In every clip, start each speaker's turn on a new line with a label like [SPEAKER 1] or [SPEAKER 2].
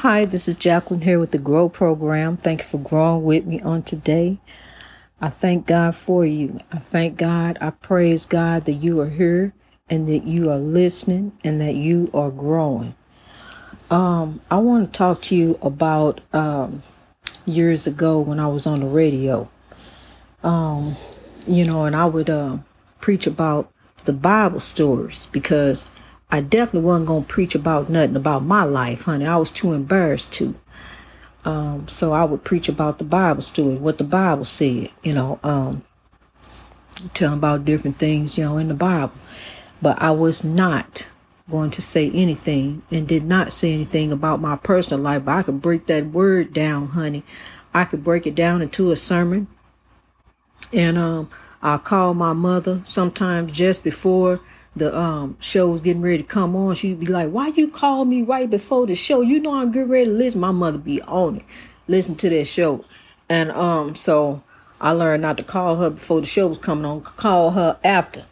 [SPEAKER 1] Hi, this is Jacqueline here with the Grow Program. Thank you for growing with me on today. I thank God for you. I thank God. I praise God that you are here and that you are listening and that you are growing. Um, I want to talk to you about um, years ago when I was on the radio. Um, you know, and I would uh, preach about the Bible stories because I definitely wasn't going to preach about nothing about my life, honey. I was too embarrassed to. Um, so I would preach about the Bible story, what the Bible said, you know, um, tell them about different things, you know, in the Bible. But I was not going to say anything and did not say anything about my personal life. But I could break that word down, honey. I could break it down into a sermon. And um, I call my mother sometimes just before the um show was getting ready to come on, she'd be like, Why you call me right before the show? You know I'm getting ready to listen. My mother be on it. Listen to that show. And um so I learned not to call her before the show was coming on, call her after.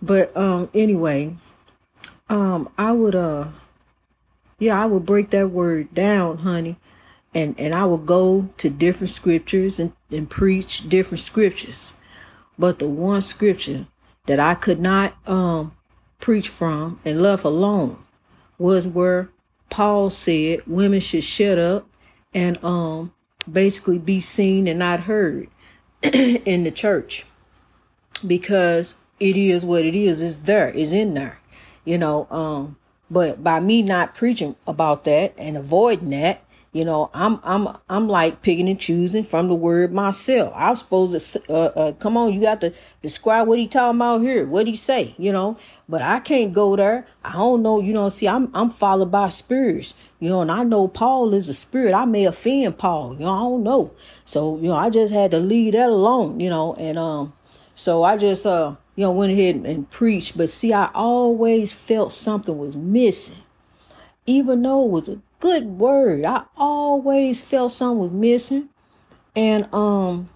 [SPEAKER 1] But um anyway, um I would uh yeah, I would break that word down, honey. And and I would go to different scriptures and, and preach different scriptures. But the one scripture that I could not um, preach from and left alone was where Paul said women should shut up and um, basically be seen and not heard in the church because it is what it is. It's there. It's in there. You know, um, but by me not preaching about that and avoiding that, you know, I'm I'm I'm like picking and choosing from the word myself. I'm supposed to uh, uh, come on. You got to describe what he talking about here. What he say, you know. But I can't go there. I don't know. You know. See, I'm I'm followed by spirits. You know, and I know Paul is a spirit. I may offend Paul. You know, I don't know. So you know, I just had to leave that alone. You know, and um, so I just uh, you know, went ahead and preached. But see, I always felt something was missing, even though it was a good word. I always felt something was missing. And um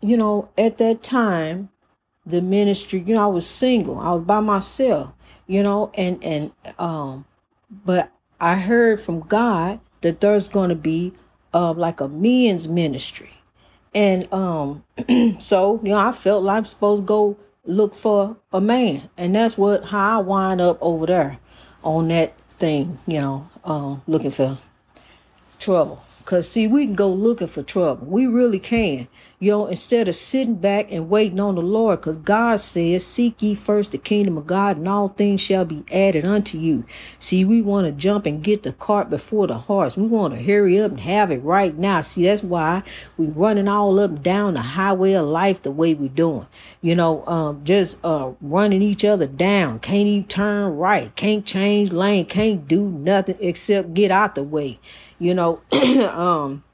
[SPEAKER 1] you know, at that time, the ministry, you know, I was single. I was by myself, you know, and and um but I heard from God that there's going to be uh like a men's ministry. And um so, you know, I felt like I'm supposed to go look for a man. And that's what how I wind up over there on that thing, you know, um, looking for trouble. Cause see, we can go looking for trouble. We really can. You know, instead of sitting back and waiting on the Lord, because God says, Seek ye first the kingdom of God, and all things shall be added unto you. See, we want to jump and get the cart before the horse. We want to hurry up and have it right now. See, that's why we running all up and down the highway of life the way we doing. You know, um, just uh running each other down. Can't even turn right. Can't change lane. Can't do nothing except get out the way. You know, um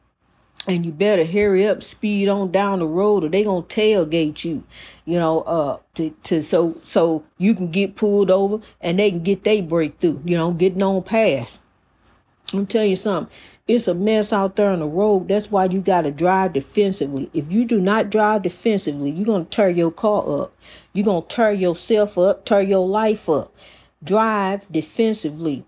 [SPEAKER 1] and you better hurry up, speed on down the road, or they gonna tailgate you, you know, uh, to to so so you can get pulled over and they can get their breakthrough, you know, getting on past. I'm telling you something. It's a mess out there on the road. That's why you got to drive defensively. If you do not drive defensively, you're to tear your car up. You're to tear yourself up, tear your life up. Drive defensively.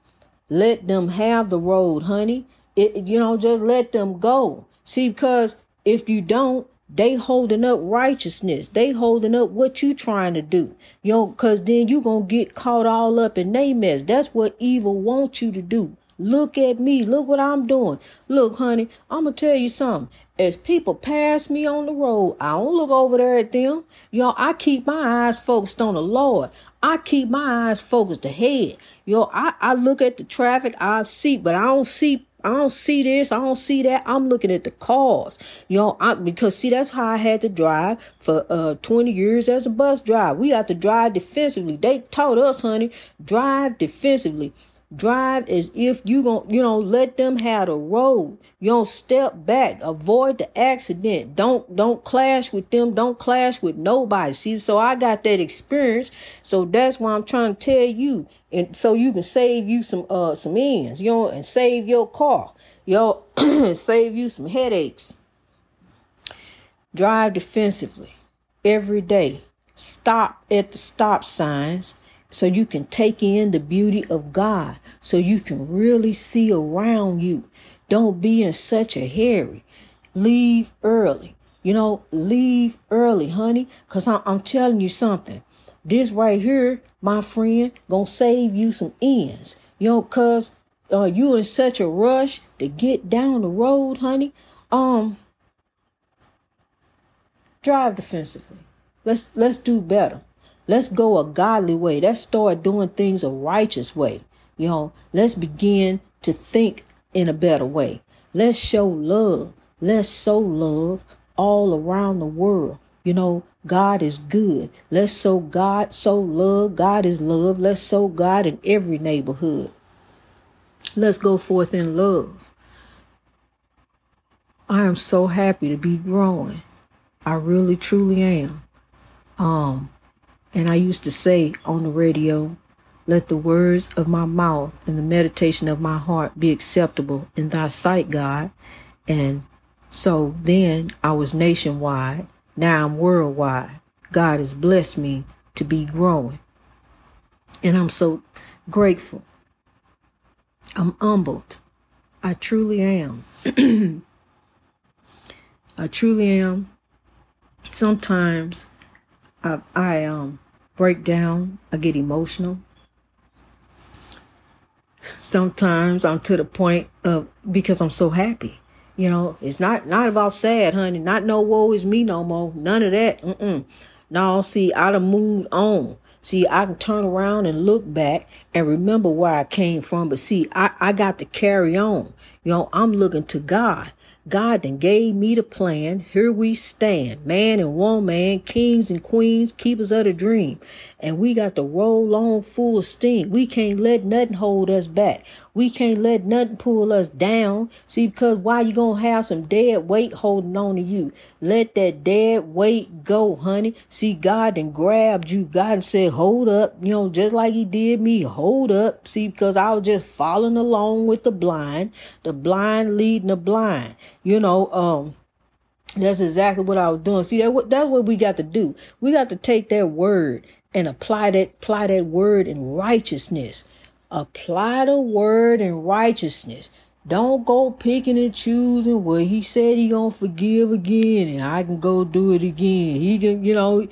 [SPEAKER 1] Let them have the road, honey. It, you know, just let them go. See, because if you don't, they holding up righteousness. They holding up what you trying to do. You know, cause then you gonna get caught all up in they mess. That's what evil wants you to do. Look at me. Look what I'm doing. Look, honey, I'm gonna tell you something. As people pass me on the road, I don't look over there at them. Yo, I keep my eyes focused on the Lord. I keep my eyes focused ahead. Yo, I, I look at the traffic, I see, but I don't see I don't see this. I don't see that. I'm looking at the cars, you know, I, because see, that's how I had to drive for uh 20 years as a bus driver. We have to drive defensively. They taught us, honey, drive defensively. Drive as if you going you know let them have the road. You don't step back. Avoid the accident. Don't don't clash with them. Don't clash with nobody. See, so I got that experience. So that's why I'm trying to tell you, and so you can save you some uh some ends, you know, and save your car. You know, save you some headaches. Drive defensively every day. Stop at the stop signs so you can take in the beauty of God, so you can really see around you. Don't be in such a hurry. Leave early. You know, leave early, honey, because I'm telling you something. This right here, my friend, gonna save you some ends. You know, cause uh, you in such a rush to get down the road, honey. Um, drive defensively. Let's let's do better. Let's go a godly way. Let's start doing things a righteous way. You know, let's begin to think in a better way. Let's show love. Let's sow love all around the world. You know, God is good. Let's sow God, sow love. God is love. Let's sow God in every neighborhood. Let's go forth in love. I am so happy to be growing. I really truly am. Um, and I used to say on the radio, let the words of my mouth and the meditation of my heart be acceptable in thy sight, God. And so then I was nationwide. Now I'm worldwide. God has blessed me to be growing. And I'm so grateful. I'm humbled. I truly am. I truly am. Sometimes I, I um break down, I get emotional. Sometimes I'm to the point of because I'm so happy. You know, it's not not about sad, honey. Not no woe is me no more. None of that. Mm-mm. No, see, I done moved on. See, I can turn around and look back and remember where I came from. But see, I, I got to carry on. You know, I'm looking to God. God then gave me the plan. Here we stand, man and woman, kings and queens, keepers of the dream. And we got to roll on full steam. We can't let nothing hold us back. We can't let nothing pull us down. See, because why you gonna have some dead weight holding on to you? Let that dead weight go, honey. See, God then grabbed you. God said, hold up, you know, just like he did me, hold up. See, because I was just following along with the blind, the blind leading the blind. You know, um, that's exactly what I was doing. See, that that's what we got to do. We got to take that word and apply that apply that word in righteousness. Apply the word in righteousness. Don't go picking and choosing. Well, he said he gonna forgive again, and I can go do it again. He can, you know,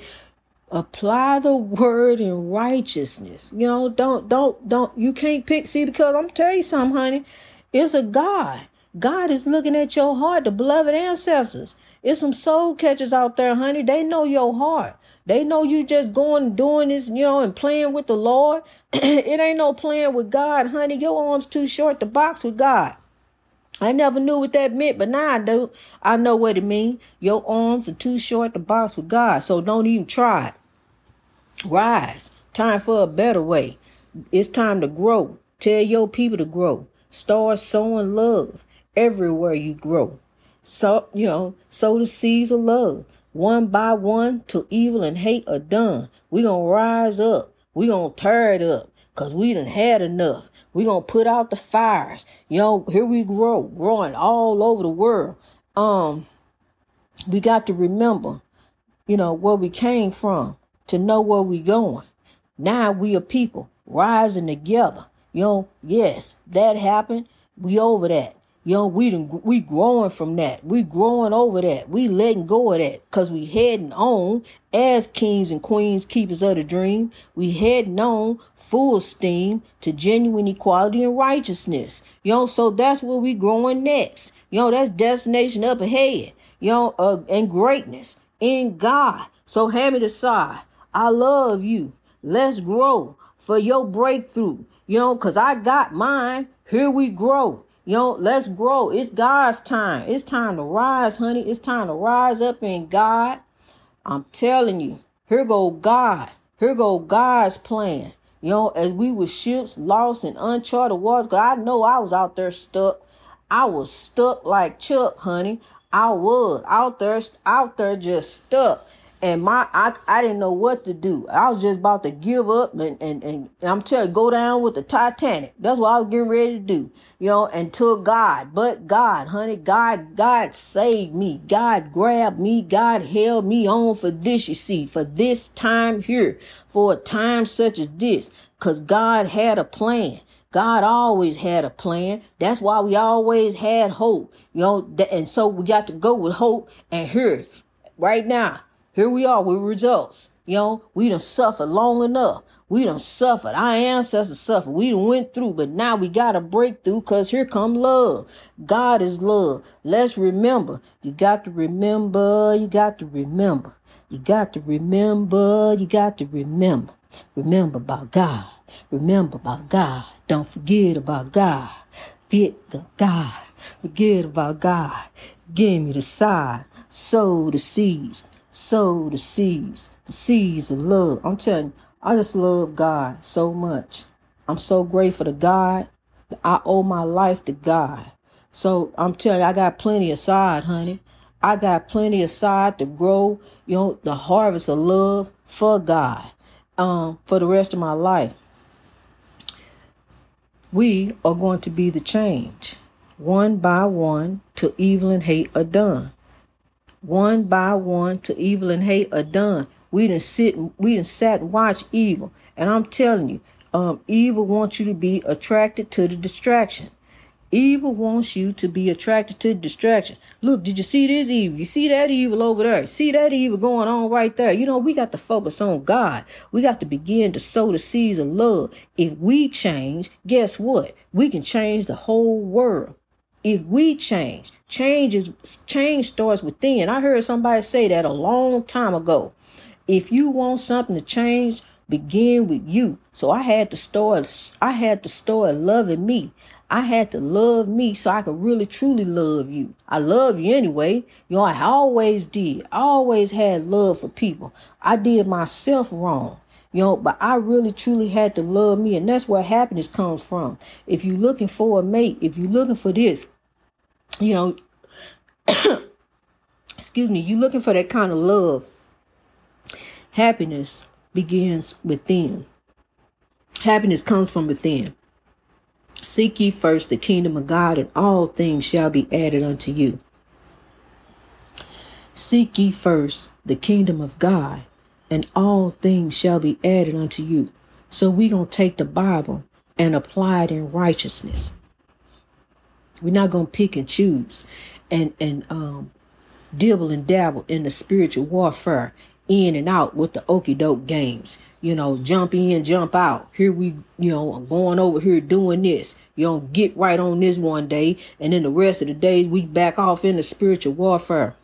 [SPEAKER 1] apply the word in righteousness. You know, don't don't don't. You can't pick. See, because I'm tell you something, honey. It's a God. God is looking at your heart, the beloved ancestors. It's some soul catchers out there, honey. They know your heart. They know you just going doing this, you know, and playing with the Lord. it ain't no playing with God, honey. Your arms too short to box with God. I never knew what that meant, but now I do. I know what it means. Your arms are too short to box with God, so don't even try it. Rise. Time for a better way. It's time to grow. Tell your people to grow. Start sowing love everywhere you grow. So, you know, sow the seeds of love. One by one till evil and hate are done. We gonna rise up. We gonna tear it up. Cause we done had enough. We gonna put out the fires. You know, here we grow, growing all over the world. Um, we got to remember, you know, where we came from to know where we going. Now we are people rising together. You know, yes, that happened. We over that. Yo, we done, we growing from that. We growing over that. We letting go of that because we heading on as kings and queens, keepers of the dream. We heading on full steam to genuine equality and righteousness. Know, so that's where we growing next. Know, that's destination up ahead. Know, uh, and greatness in God. So hand me the side. I love you. Let's grow for your breakthrough. You know, cause I got mine. Here we grow. Yo, let's grow. It's God's time. It's time to rise, honey. It's time to rise up in God. I'm telling you, here go God. Here go God's plan. You know, as we were ships lost in uncharted waters, cause I know I was out there stuck. I was stuck like Chuck, honey. I was out there, out there just stuck. And my I, I didn't know what to do. I was just about to give up and, and, and I'm telling you, go down with the Titanic. That's what I was getting ready to do, you know, until God, but God, honey, God, God saved me. God grabbed me. God held me on for this, you see, for this time here, for a time such as this, because God had a plan. God always had a plan. That's why we always had hope, you know, and so we got to go with hope and here, right now, here we are with results. You know, we done suffered long enough. We done suffered. Our ancestors suffered. We done went through, but now we got a breakthrough because here come love. God is love. Let's remember. You got to remember. You got to remember. You got to remember. You got to remember. Remember about God. Remember about God. Don't forget about God. Get God. Forget about God. Give me the side. Sow the seeds sow the seeds, the seeds of love. I'm telling you, I just love God so much. I'm so grateful to God. I owe my life to God. So I'm telling you, I got plenty aside, honey. I got plenty aside to grow, you know, the harvest of love for God, um, for the rest of my life. We are going to be the change. One by one, till evil and hate are done one by one to evil and hate are done. We didn't sit and we didn't sat and watch evil. And I'm telling you, um, evil wants you to be attracted to the distraction. Evil wants you to be attracted to the distraction. Look, did you see this evil? You see that evil over there? See that evil going on right there? You know, we got to focus on God. We got to begin to sow the seeds of love. If we change, guess what? We can change the whole world. If we change, change is change starts within. I heard somebody say that a long time ago. If you want something to change, begin with you. So I had to start I had to start loving me. I had to love me so I could really truly love you. I love you anyway. You know, I always did. I always had love for people. I did myself wrong. You know, but I really truly had to love me, and that's where happiness comes from. If you're looking for a mate, if you're looking for this, you know, excuse me, you're looking for that kind of love. Happiness begins within. Happiness comes from within. Seek ye first the kingdom of God, and all things shall be added unto you. Seek ye first the kingdom of God, and all things shall be added unto you. So we going to take the Bible and apply it in righteousness. We're not going to pick and choose and, and, um, dibble and dabble in the spiritual warfare in and out with the okey doke games. You know, jump in, jump out. Here we, you know, I'm going over here doing this. You don't get right on this one day, and then the rest of the days we back off in the spiritual warfare.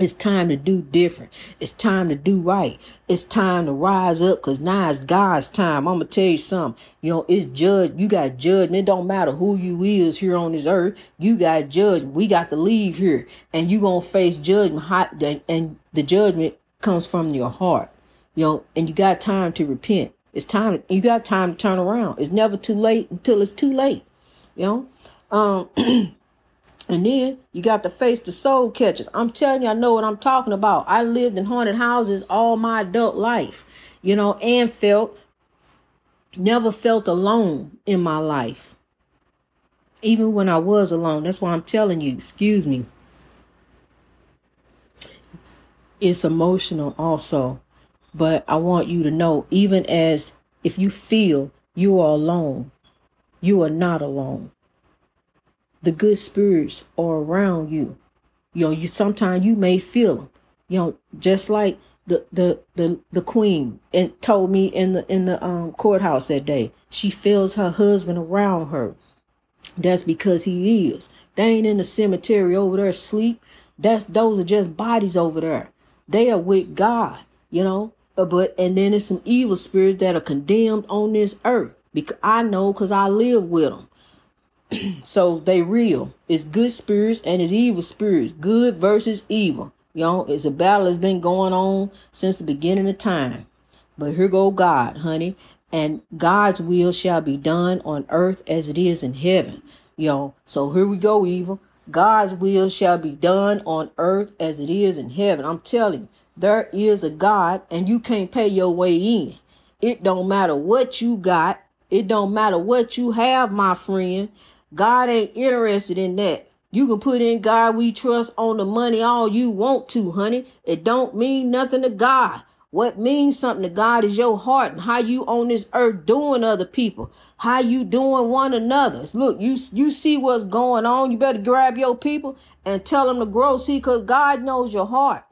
[SPEAKER 1] It's time to do different. It's time to do right. It's time to rise up because now it's God's time. I'm gonna tell you something. You know, it's judge. You got judged, and it don't matter who you is here on this earth. You got judged. We got to leave here, and you gonna face judgment. Hot, and the judgment comes from your heart. You know, and you got time to repent. It's time. You got time to turn around. It's never too late until it's too late. You know. Um. And then you got to face the soul catchers. I'm telling you, I know what I'm talking about. I lived in haunted houses all my adult life, you know, and felt, never felt alone in my life. Even when I was alone. That's why I'm telling you, excuse me. It's emotional also. But I want you to know, even as if you feel you are alone, you are not alone the good spirits are around you. You know, you sometimes you may feel them. You know, just like the the the the queen and told me in the in the um courthouse that day, she feels her husband around her. That's because he is. They ain't in the cemetery over there asleep. That's those are just bodies over there. They are with God, you know. Uh, but and then there's some evil spirits that are condemned on this earth. Because I know, cause I live with them. so they real. It's good spirits and it's evil spirits. Good versus evil. You know, it's a battle that's been going on since the beginning of time. But here go God, honey. And God's will shall be done on earth as it is in heaven. You know, so here we go, evil. God's will shall be done on earth as it is in heaven. I'm telling you, there is a God and you can't pay your way in. It don't matter what you got. It don't matter what you have, my friend. God ain't interested in that. You can put in God we trust on the money all you want to, honey. It don't mean nothing to God. What means something to God is your heart and how you on this earth doing other people, how you doing one another. Look, you you see what's going on. You better grab your people and tell them to grow. See, because God knows your heart.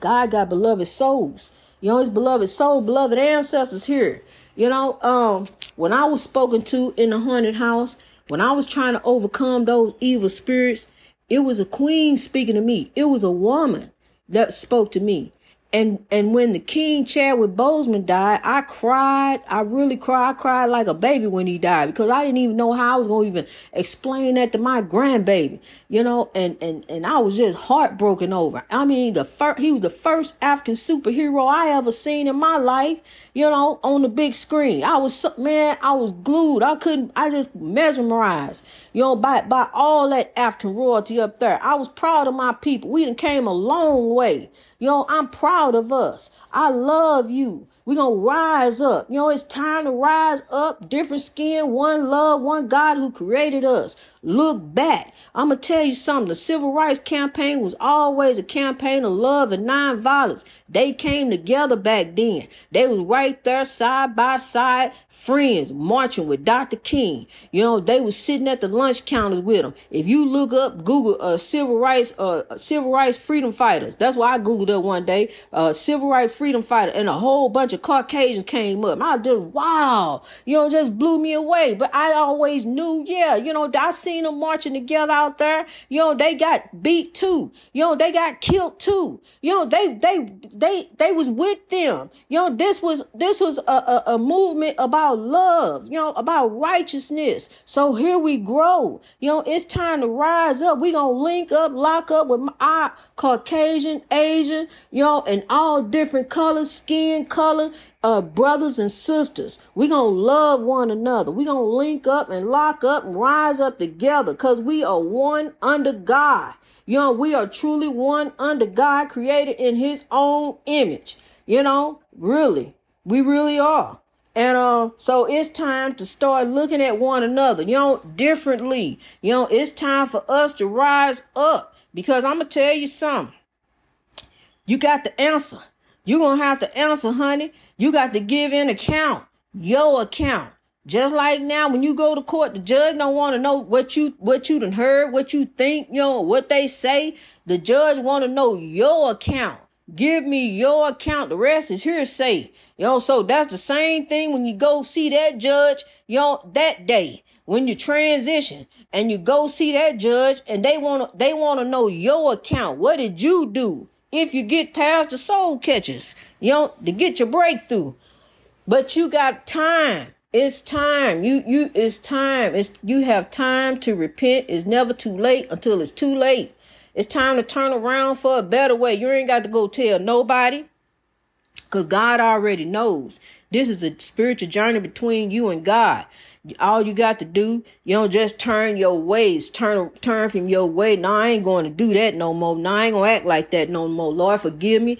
[SPEAKER 1] God got beloved souls. You know, his beloved soul, beloved ancestors here. You know, um, when I was spoken to in the haunted house, when I was trying to overcome those evil spirits, it was a queen speaking to me. It was a woman that spoke to me. And and when the King Chadwick Boseman died, I cried. I really cried. I cried like a baby when he died because I didn't even know how I was going to even explain that to my grandbaby, you know. And and and I was just heartbroken over. I mean, the first he was the first African superhero I ever seen in my life, you know, on the big screen. I was man, I was glued. I couldn't. I just mesmerized, you know, by by all that African royalty up there. I was proud of my people. We done came a long way. You know, I'm proud of us. I love you. We're going to rise up. You know, it's time to rise up. Different skin, one love, one God who created us. Look back. I'm going to tell you something. The civil rights campaign was always a campaign of love and nonviolence. They came together back then. They was right there side by side, friends, marching with Dr. King. You know, they was sitting at the lunch counters with them. If you look up Google uh, civil rights, uh, civil rights freedom fighters, that's why I Googled it one day, uh, civil rights freedom fighter, and a whole bunch of Caucasians came up. I just, wow, you know, just blew me away. But I always knew, yeah, you know, I seen them marching together out there. You know, they got beat too. You know, they got killed too. You know, they, they, they, they was with them. You know, this was, this was a, a, a movement about love, you know, about righteousness. So here we grow. You know, it's time to rise up. We gonna link up, lock up with our Caucasian, Asian, you know, and all different colors, skin uh, brothers and sisters. we going to love one another. we going to link up and lock up and rise up together because we are one under God. You know, we are truly one under God, created in his own image. You know, really, we really are. And uh, so it's time to start looking at one another, you know, differently. You know, it's time for us to rise up because I'm going to tell you something. You got the answer. You're going to have to answer, honey. You got to give in account, your account. Just like now, when you go to court, the judge don't want to know what you what you done heard, what you think, you know, what they say. The judge want to know your account. Give me your account. The rest is hearsay. You know, so that's the same thing when you go see that judge, you know, that day. When you transition and you go see that judge and they want to they want to know your account. What did you do? If you get past the soul catchers, you know, to get your breakthrough. But you got time. It's time. You you it's time. It's you have time to repent. It's never too late until it's too late. It's time to turn around for a better way. You ain't got to go tell nobody. Cause God already knows. This is a spiritual journey between you and God all you got to do, you don't just turn your ways, turn turn from your way. No, I ain't going to do that no more. No, I ain't gonna act like that no more. Lord, forgive me.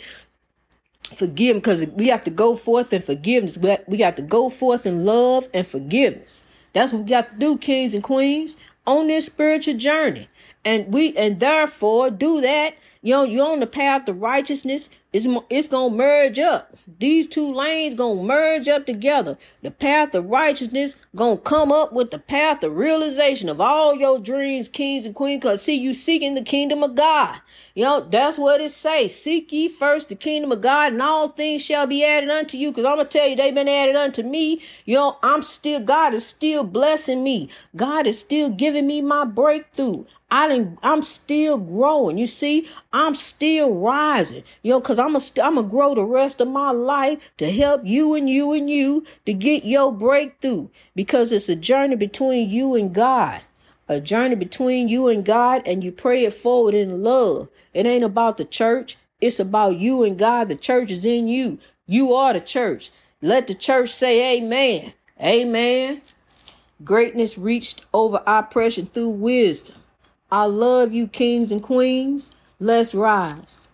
[SPEAKER 1] Forgive me, because we have to go forth in forgiveness. We got to go forth in love and forgiveness. That's what we got to do, kings and queens, on this spiritual journey. And we and therefore do that. You know, you're on the path of righteousness. It's, it's going to merge up. These two lanes going to merge up together. The path of righteousness going to come up with the path of realization of all your dreams, kings and queens. Cause see, you seeking the kingdom of God. You know, that's what it says. Seek ye first the kingdom of God and all things shall be added unto you. Cause I'm going to tell you, they've been added unto me. You know, I'm still, God is still blessing me. God is still giving me my breakthrough. I didn't, I'm still growing. You see, I'm still rising, you know, cause I'm a, I'm gonna grow the rest of my life to help you and you and you to get your breakthrough because it's a journey between you and God, a journey between you and God, and you pray it forward in love. It ain't about the church. It's about you and God. The church is in you. You are the church. Let the church say amen. Amen. Greatness reached over oppression through wisdom. I love you, kings and queens. Let's rise.